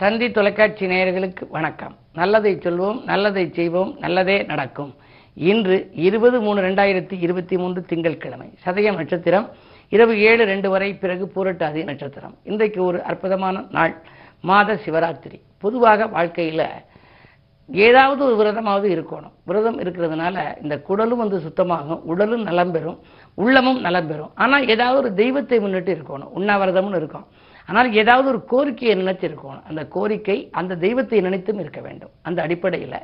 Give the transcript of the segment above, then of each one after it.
தந்தி தொலைக்காட்சி நேயர்களுக்கு வணக்கம். நல்லதை சொல்வோம் நல்லதை செய்வோம் நல்லதே நடக்கும். இன்று இருபது மூணு ரெண்டாயிரத்தி இருபத்தி மூன்று திங்கட்கிழமை சதயம் நட்சத்திரம் இரவு ஏழு ரெண்டு வரை பிறகு பூரட்டாதி நட்சத்திரம். இன்றைக்கு ஒரு அற்புதமான நாள் மாத சிவராத்திரி. பொதுவாக வாழ்க்கையில் ஏதாவது ஒரு விரதமாவது இருக்கணும். விரதம் இருக்கிறதுனால இந்த குடலும் வந்து சுத்தமாகும் உடலும் நலம் பெறும் உள்ளமும் நலம் பெறும். ஆனால் ஏதாவது ஒரு தெய்வத்தை முன்னிட்டு இருக்கணும் உண்ணாவிரதம்னு இருக்கும். ஆனால் ஏதாவது ஒரு கோரிக்கையை நினைச்சு அந்த கோரிக்கை அந்த தெய்வத்தை நினைத்தும் இருக்க வேண்டும். அந்த அடிப்படையில்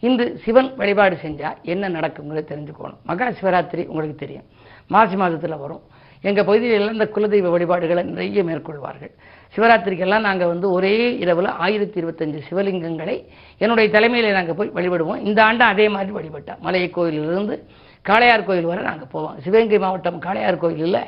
இன்று சிவன் வழிபாடு செஞ்சால் என்ன நடக்குங்கிறத தெரிஞ்சுக்கணும். மகா சிவராத்திரி உங்களுக்கு தெரியும். மாசி மாதத்தில் வரும். எங்கள் பகுதியில் இந்த குலதெய்வ வழிபாடுகளை நிறைய மேற்கொள்வார்கள். சிவராத்திரிக்கெல்லாம் நாங்கள் வந்து ஒரே இரவில் ஆயிரத்தி இருபத்தஞ்சு சிவலிங்கங்களை என்னுடைய தலைமையில் நாங்கள் போய் வழிபடுவோம். இந்த ஆண்டு அதே மாதிரி வழிபட்டோம் மலையை கோயிலிலிருந்து காளையார் கோயில் வரை நாங்கள் போவோம். சிவகங்கை மாவட்டம் காளையார் கோயிலில்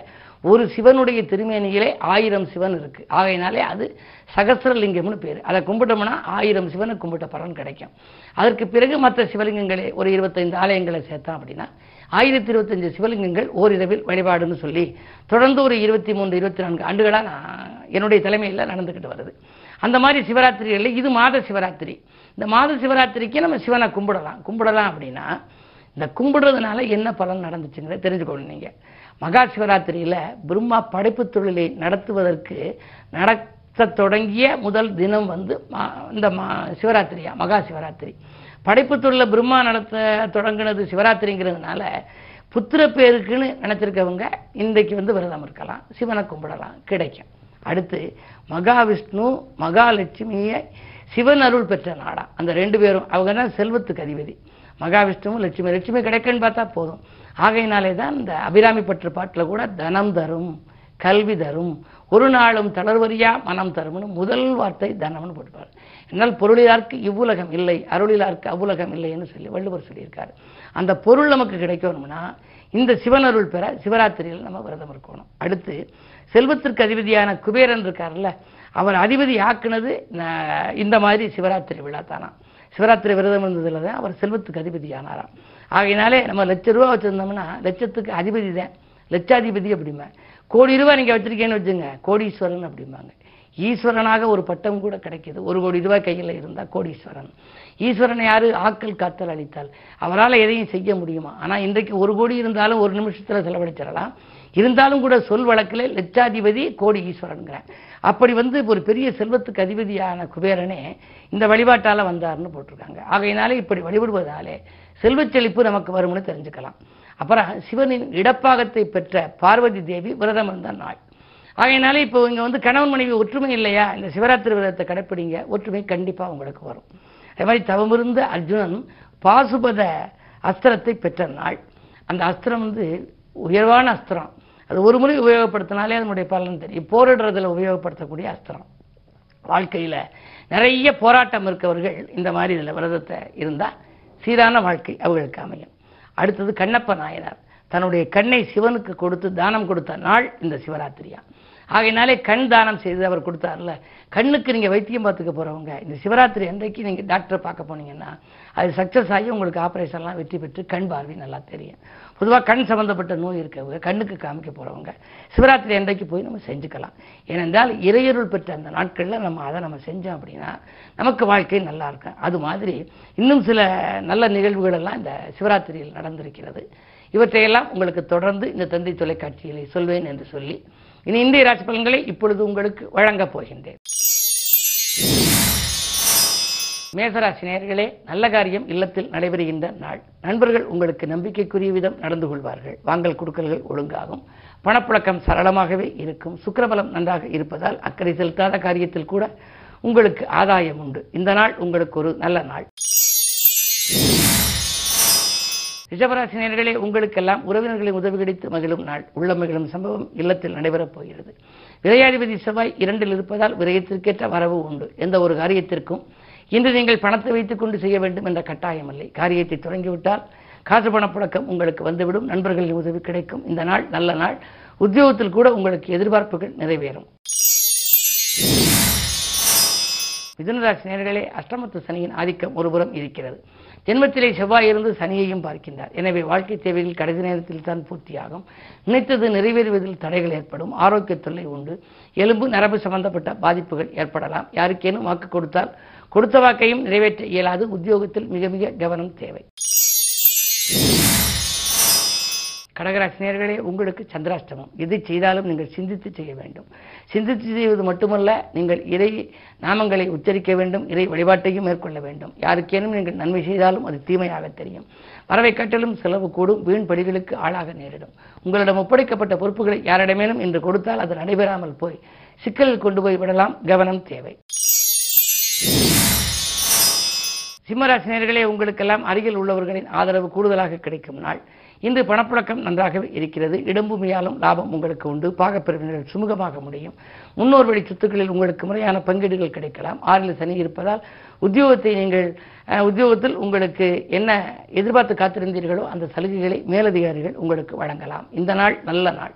ஒரு சிவனுடைய திருமேனியிலே ஆயிரம் சிவன் இருக்கு. ஆகையினாலே அது சகசிரலிங்கம்னு பேர். அதை கும்பிட்டோம்னா ஆயிரம் சிவனை கும்பிட்ட பலன் கிடைக்கும். அதற்கு பிறகு மற்ற சிவலிங்கங்களே ஒரு இருபத்தைந்து ஆலயங்களை சேர்த்தோம் அப்படின்னா ஆயிரத்தி இருபத்தஞ்சு சிவலிங்கங்கள் ஓரிரவில் வழிபாடுன்னு சொல்லி தொடர்ந்து ஒரு இருபத்தி மூன்று இருபத்தி நான்கு ஆண்டுகளாக நான் என்னுடைய தலைமையில் நடந்துக்கிட்டு வருது. அந்த மாதிரி சிவராத்திரிகளில் இது மாத சிவராத்திரி. இந்த மாத சிவராத்திரிக்கு நம்ம சிவனை கும்பிடலாம். கும்பிடலாம் அப்படின்னா இந்த கும்பிடுறதுனால என்ன பலன் நடந்துச்சுங்கிறத தெரிஞ்சுக்கணும் நீங்கள் மகா சிவராத்திரியில் பிரம்மா படைப்பு தொழிலை நடத்துவதற்கு நடத்த தொடங்கிய முதல் தினம் வந்து மா- இந்த மா சிவராத்திரியா? மகா சிவராத்திரி. படைப்பு தொழிலை பிரம்மா நடத்த தொடங்கினது சிவராத்திரிங்கிறதுனால புத்திர பேருக்குன்னு நினச்சிருக்கவங்க இன்றைக்கு வந்து விரதம் இருக்கலாம் சிவனை கும்பிடலாம் கிடைக்கும். அடுத்து மகாவிஷ்ணு மகாலட்சுமியை சிவன் அருள் பெற்ற நாடா. அந்த ரெண்டு பேரும் அவங்க தான் செல்வத்துக்கு அதிபதி. மகாவிஷ்ணுவும் லட்சுமி லட்சுமி கிடைக்குன்னு பார்த்தா போதும். ஆகையினாலே தான் இந்த அபிராமி பற்று பாட்டில் கூட தனம் தரும் கல்வி தரும் ஒரு நாளும் தளர்வரியா மனம் தரும்னு முதல் வார்த்தை தனம்னு போட்டுப்பார். என்னால் பொருளிலார்க்கு இவ்வுலகம் இல்லை அருளிலார்க்கு அவ்வுலகம் இல்லைன்னு சொல்லி வள்ளுவர் சொல்லியிருக்காரு. அந்த பொருள் நமக்கு கிடைக்கணும்னா இந்த சிவனருள் பெற சிவராத்திரியில் நம்ம விரதம் இருக்கணும். அடுத்து செல்வத்திற்கு அதிபதியான குபேரன் இருக்கார்ல அவர் அதிபதி ஆக்குனது இந்த மாதிரி சிவராத்திரி விழா தானா. சிவராத்திரி விரதம் இருந்ததில் தான் அவர் செல்வத்துக்கு அதிபதி ஆனாராம் ஆகையினாலே நம்ம லட்ச ரூபா வச்சுருந்தோம்னா லட்சத்துக்கு அதிபதி தான். லட்சாதிபதி அப்படிமா. கோடி ரூபாய் நீங்கள் வச்சிருக்கேன்னு வச்சுங்க கோடீஸ்வரன் அப்படிம்பாங்க. ஈஸ்வரனாக ஒரு பட்டம் கூட கிடைக்கிது. ஒரு கோடி ரூபாய் கையில் இருந்தால் கோடீஸ்வரன். ஈஸ்வரன் யாரு? ஆக்கல் காத்தல் அளித்தால். அவரால் எதையும் செய்ய முடியுமா? ஆனால் இன்றைக்கு ஒரு கோடி இருந்தாலும் ஒரு நிமிஷத்தில் செலவழிச்சிடலாம். இருந்தாலும் கூட சொல் வழக்கில் லட்சாதிபதி கோடி ஈஸ்வரனுங்கிறேன் அப்படி வந்து ஒரு பெரிய செல்வத்துக்கு அதிபதியான குபேரனே இந்த வழிபாட்டால் வந்தார்னு போட்டிருக்காங்க. ஆகையினாலே இப்படி வழிபடுவதாலே செல்வச் செழிப்பு நமக்கு வரும்னு தெரிஞ்சுக்கலாம். அப்புறம் சிவனின் இடப்பாகத்தை பெற்ற பார்வதி தேவி விரதம் இருந்த நாள். ஆகையினாலே இப்போ இங்கே வந்து கணவன் மனைவி ஒற்றுமை இல்லையா? இந்த சிவராத்திரி விரதத்தை கடைப்பிடிங்க. ஒற்றுமை கண்டிப்பாக உங்களுக்கு வரும். அதே மாதிரி தவமிருந்த அர்ஜுனன் பாசுபத அஸ்திரத்தை பெற்ற நாள். அந்த அஸ்திரம் வந்து உயர்வான அஸ்திரம். அது ஒரு முறை உபயோகப்படுத்தினாலே அதனுடைய பலன் தெரியும். போரிடுறதுல உபயோகப்படுத்தக்கூடிய அஸ்திரம். வாழ்க்கையில நிறைய போராட்டம் இருக்கவர்கள் இந்த மாதிரி இதில் விரதத்தை இருந்தால் சீரான வாழ்க்கை அவர்களுக்கு அமையும். அடுத்தது கண்ணப்ப நாயனார். தன்னுடைய கண்ணை சிவனுக்கு கொடுத்து தானம் கொடுத்த நாள் இந்த சிவராத்திரியா. ஆகையினாலே கண் தானம் செய்து அவர் கொடுத்தார்ல. கண்ணுக்கு நீங்கள் வைத்தியம் பார்த்துக்க போகிறவங்க இந்த சிவராத்திரி அன்றைக்கு நீங்கள் டாக்டரை பார்க்க போனீங்கன்னா அது சக்ஸஸ் ஆகி உங்களுக்கு ஆப்ரேஷன்லாம் வெற்றி பெற்று கண் பார்வை நல்லா தெரியும். பொதுவாக கண் சம்மந்தப்பட்ட நோய் இருக்கவங்க கண்ணுக்கு காமிக்க போகிறவங்க சிவராத்திரி அன்றைக்கு போய் நம்ம செஞ்சுக்கலாம். ஏனென்றால் இறையருள் பெற்ற அந்த நாட்களில் நம்ம அதை நம்ம செஞ்சோம் அப்படின்னா நமக்கு வாழ்க்கை நல்லா இருக்கும். அது மாதிரி இன்னும் சில நல்ல நிகழ்வுகளெல்லாம் இந்த சிவராத்திரியில் நடந்திருக்கிறது. இவற்றையெல்லாம் உங்களுக்கு தொடர்ந்து இந்த தந்தை தொலைக்காட்சியிலே சொல்வேன் என்று சொல்லி இனி இந்திய ராசி பலன்களை இப்பொழுது உங்களுக்கு வழங்கப் போகின்றேன். மேசராசி நேயர்களே நல்ல காரியம் இல்லத்தில் நடைபெறுகின்ற நாள். நண்பர்கள் உங்களுக்கு நம்பிக்கைக்குரிய விதம் நடந்து கொள்வார்கள். வாங்கல் கொடுக்கல்கள் ஒழுங்காகும். பணப்புழக்கம் சரளமாகவே இருக்கும். சுக்கரபலம் நன்றாக இருப்பதால் அக்கறை செலுத்தாத காரியத்தில் கூட உங்களுக்கு ஆதாயம் உண்டு. இந்த நாள் உங்களுக்கு ஒரு நல்ல நாள். ரிஷபராசி நேர்களே உங்களுக்கெல்லாம் உறவினர்களின் உதவி கிடைத்து மகிழும் நாள். உள்ள சம்பவம் இல்லத்தில் நடைபெறப் போகிறது. விரையாதிபதி செவ்வாய் இரண்டில் இருப்பதால் விரயத்திற்கேற்ற வரவு உண்டு. எந்த ஒரு காரியத்திற்கும் இன்று நீங்கள் பணத்தை வைத்துக் கொண்டு செய்ய வேண்டும் என்ற கட்டாயம் இல்லை காரியத்தை தொடங்கிவிட்டால் காசு பணப்புழக்கம் உங்களுக்கு வந்துவிடும். நண்பர்களின் உதவி கிடைக்கும். இந்த நாள் நல்ல நாள். உத்தியோகத்தில் கூட உங்களுக்கு எதிர்பார்ப்புகள் நிறைவேறும். மிதுனராசி நேர்களே அஷ்டமத்து சனியின் ஆதிக்கம் ஒருபுறம் இருக்கிறது. ஜென்மத்திலே செவ்வாய் இருந்து சனியையும் பார்க்கின்றார். எனவே வாழ்க்கை தேவைகள் கடைசி நேரத்தில் தான் பூர்த்தியாகும். நினைத்தது நிறைவேறுவதில் தடைகள் ஏற்படும். ஆரோக்கிய தொல்லை உண்டு. எலும்பு நரம்பு சம்பந்தப்பட்ட பாதிப்புகள் ஏற்படலாம். யாருக்கேனும் வாக்கு கொடுத்தால் கொடுத்த வாக்கையும் நிறைவேற்ற இயலாது. உத்தியோகத்தில் மிக மிக கவனம் தேவை. கடகராசினியர்களே உங்களுக்கு சந்திராஷ்டமம். எது செய்தாலும் நீங்கள் சிந்தித்து செய்ய வேண்டும். சிந்தித்து செய்வது மட்டுமல்ல நீங்கள் இறை நாமங்களை உச்சரிக்க வேண்டும் இறை வழிபாட்டையும் மேற்கொள்ள வேண்டும். யாருக்கேனும் நீங்கள் நன்மை செய்தாலும் அது தீமையாக தெரியும். பறவை கட்டலும் செலவு கூடும் வீண் படிகளுக்கு ஆளாக நேரிடும். உங்களிடம் ஒப்படைக்கப்பட்ட பொறுப்புகளை யாரிடமேனும் இன்று கொடுத்தால் அது நடைபெறாமல் போய் சிக்கலில் கொண்டு போய் விடலாம். கவனம் தேவை. சிம்மராசினியர்களே உங்களுக்கெல்லாம் அருகில் உள்ளவர்களின் ஆதரவு கூடுதலாக கிடைக்கும் நாள். இன்று பணப்புழக்கம் நன்றாகவே இருக்கிறது. இடம்புமையாலும் லாபம் உங்களுக்கு உண்டு. பாகப்பிரிவினர்கள் சுமூகமாக முடியும். முன்னோர் வழி சொத்துக்களில் உங்களுக்கு முறையான பங்கீடுகள் கிடைக்கலாம். ஆறில் சனி இருப்பதால் உத்தியோகத்தை நீங்கள் உத்தியோகத்தில் உங்களுக்கு என்ன எதிர்பார்த்து காத்திருந்தீர்களோ அந்த சலுகைகளை மேலதிகாரிகள் உங்களுக்கு வழங்கலாம். இந்த நாள் நல்ல நாள்.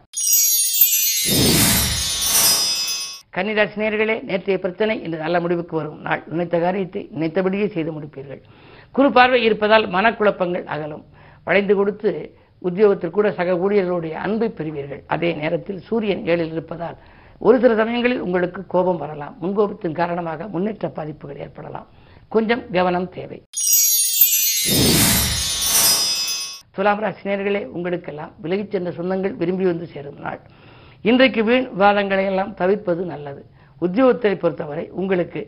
கன்னிராசி நேர்களே நேற்றைய பிரச்சனை இன்று நல்ல முடிவுக்கு வரும் நாள். நினைத்த காரியத்தை நினைத்தபடியே செய்து முடிப்பீர்கள். குறு பார்வை இருப்பதால் மனக்குழப்பங்கள் அகலும். வளைந்து கொடுத்து உத்தியோகத்தில் கூட சக ஊழியர்களுடைய அன்பை பெறுவீர்கள். அதே நேரத்தில் சூரியன் ஏழில் இருப்பதால் ஒரு சில சமயங்களில் உங்களுக்கு கோபம் வரலாம். முன்கோபத்தின் காரணமாக முன்னேற்ற பாதிப்புகள் ஏற்படலாம். கொஞ்சம் கவனம் தேவை. துலாம் ராசினியர்களே உங்களுக்கெல்லாம் விலகிச் சென்ற சொந்தங்கள் விரும்பி வந்து சேரும் நாள். இன்றைக்கு வீண் விவாதங்களை எல்லாம் தவிர்ப்பது நல்லது. உத்தியோகத்தை பொறுத்தவரை உங்களுக்கு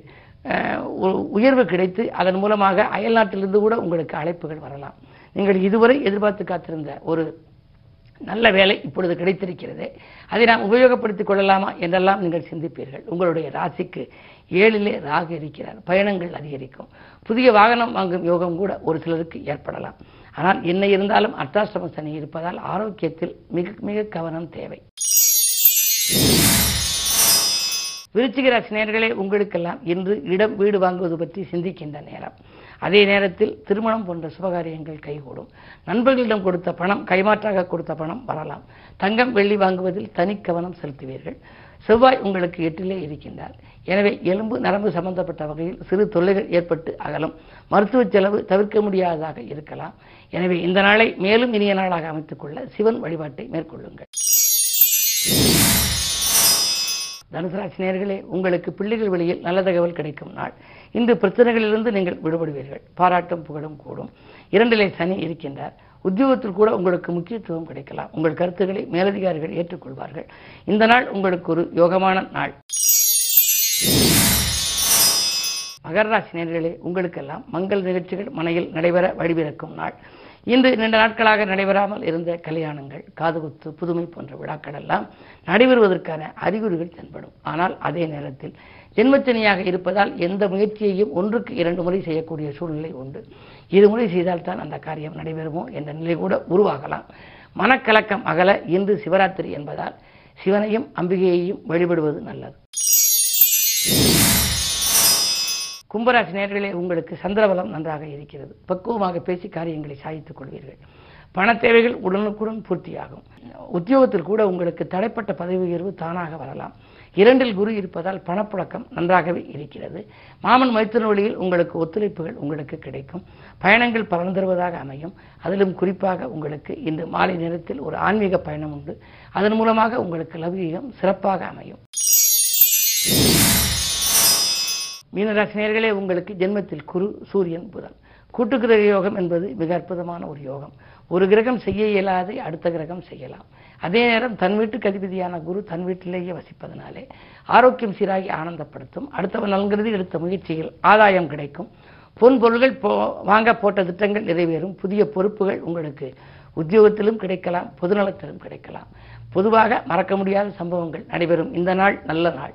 உயர்வு கிடைத்து அதன் மூலமாக அயல்நாட்டிலிருந்து கூட உங்களுக்கு அழைப்புகள் வரலாம். நீங்கள் இதுவரை எதிர்பார்த்து காத்திருந்த ஒரு நல்ல வேலை இப்பொழுது கிடைத்திருக்கிறது. அதை நாம் உபயோகப்படுத்திக் கொள்ளலாமா என்றெல்லாம் நீங்கள் சிந்திப்பீர்கள். உங்களுடைய ராசிக்கு ஏழிலே ராகு இருக்கிறார். பயணங்கள் அதிகரிக்கும். புதிய வாகனம் வாங்கும் யோகம் கூட ஒரு சிலருக்கு ஏற்படலாம். ஆனால் என்ன இருந்தாலும் அர்த்தாஷ்டம சனி இருப்பதால் ஆரோக்கியத்தில் மிக மிக கவனம் தேவை. விருச்சிக ராசி உங்களுக்கெல்லாம் இன்று இடம் வீடு வாங்குவது பற்றி சிந்திக்கின்ற நேரம். அதே நேரத்தில் திருமணம் போன்ற சுபகாரியங்கள் கைகூடும். நண்பர்களிடம் கொடுத்த பணம் கைமாற்றாக கொடுத்த பணம் வரலாம். தங்கம் வெள்ளி வாங்குவதில் தனி கவனம் செலுத்துவீர்கள். செவ்வாய் உங்களுக்கு எட்டிலே இருக்கின்றார். எனவே எலும்பு நரம்பு சம்பந்தப்பட்ட வகையில் சிறு தொல்லைகள் ஏற்பட்டு அகலும். மருத்துவ செலவு தவிர்க்க முடியாததாக இருக்கலாம். எனவே இந்த நாளை மேலும் இனிய நாளாக அமைத்துக் கொள்ள சிவன் வழிபாட்டை மேற்கொள்ளுங்கள். தனுசராசி நேர்களே உங்களுக்கு பிள்ளைகள் வழியில் நல்ல தகவல் கிடைக்கும் நாள். இந்த பிரச்சனைகளிலிருந்து நீங்கள் விடுபடுவீர்கள். பாராட்டும் புகழும் கூடும். இரண்டிலே சனி இருக்கின்றார். உத்தியோகத்தில் கூட உங்களுக்கு முக்கியத்துவம் கிடைக்கலாம். உங்கள் கருத்துக்களை மேலதிகாரிகள் ஏற்றுக்கொள்வார்கள். இந்த நாள் உங்களுக்கு ஒரு யோகமான நாள். மகர ராசி நேர்களே உங்களுக்கெல்லாம் மங்கள் நிகழ்ச்சிகள் மனையில் நடைபெற வழிபிறக்கும் நாள். இன்று நீண்ட நாட்களாக நடைபெறாமல் இருந்த கல்யாணங்கள் காதுகுத்து புதுமை போன்ற விழாக்கள் எல்லாம் நடைபெறுவதற்கான அறிகுறிகள் தென்படும். ஆனால் அதே நேரத்தில் ஜென்மச்சனியாக இருப்பதால் எந்த முயற்சியையும் ஒன்றுக்கு இரண்டு முறை செய்யக்கூடிய சூழ்நிலை உண்டு. இருமுறை செய்தால்தான் அந்த காரியம் நடைபெறுமோ என்ற நிலை கூட உருவாகலாம். மனக்கலக்கம் அகல இன்று சிவராத்திரி என்பதால் சிவனையும் அம்பிகையையும் வழிபடுவது நல்லது. கும்பராசி நேர்களே உங்களுக்கு சந்திரபலம் நன்றாக இருக்கிறது. பக்குவமாக பேசி காரியங்களை சாதித்துக் கொள்வீர்கள். பண தேவைகள் உடனுக்குடன் பூர்த்தியாகும். உத்தியோகத்தில் கூட உங்களுக்கு தடைப்பட்ட பதவி உயர்வு தானாக வரலாம். இரண்டில் குரு இருப்பதால் பணப்புழக்கம் நன்றாகவே இருக்கிறது. மாமன் மைத்திரன் வழியில் உங்களுக்கு ஒத்துழைப்புகள் உங்களுக்கு கிடைக்கும். பயணங்கள் பலன் தருவதாக அமையும். அதிலும் குறிப்பாக உங்களுக்கு இன்று மாலை நேரத்தில் ஒரு ஆன்மீக பயணம் உண்டு. அதன் மூலமாக உங்களுக்கு லவ்யம் சிறப்பாக அமையும். மீனராசினியர்களே உங்களுக்கு ஜென்மத்தில் குரு சூரியன் புதன். கூட்டுக்கிரக யோகம் என்பது மிக அற்புதமான ஒரு யோகம். ஒரு கிரகம் செய்ய இயலாதை அடுத்த கிரகம் செய்யலாம். அதே நேரம் தன் வீட்டுக்கு அதிபதியான குரு தன் வீட்டிலேயே வசிப்பதனாலே ஆரோக்கியம் சீராகி ஆனந்தப்படுத்தும். அடுத்தவன் நல்கிறது எடுத்த முயற்சியில் ஆதாயம் கிடைக்கும். பொன் பொருள்கள் போ வாங்க போட்ட திட்டங்கள் நிறைவேறும். புதிய பொறுப்புகள் உங்களுக்கு உத்தியோகத்திலும் கிடைக்கலாம் பொதுநலத்திலும் கிடைக்கலாம். பொதுவாக மறக்க முடியாத சம்பவங்கள் நடைபெறும். இந்த நாள் நல்ல நாள்.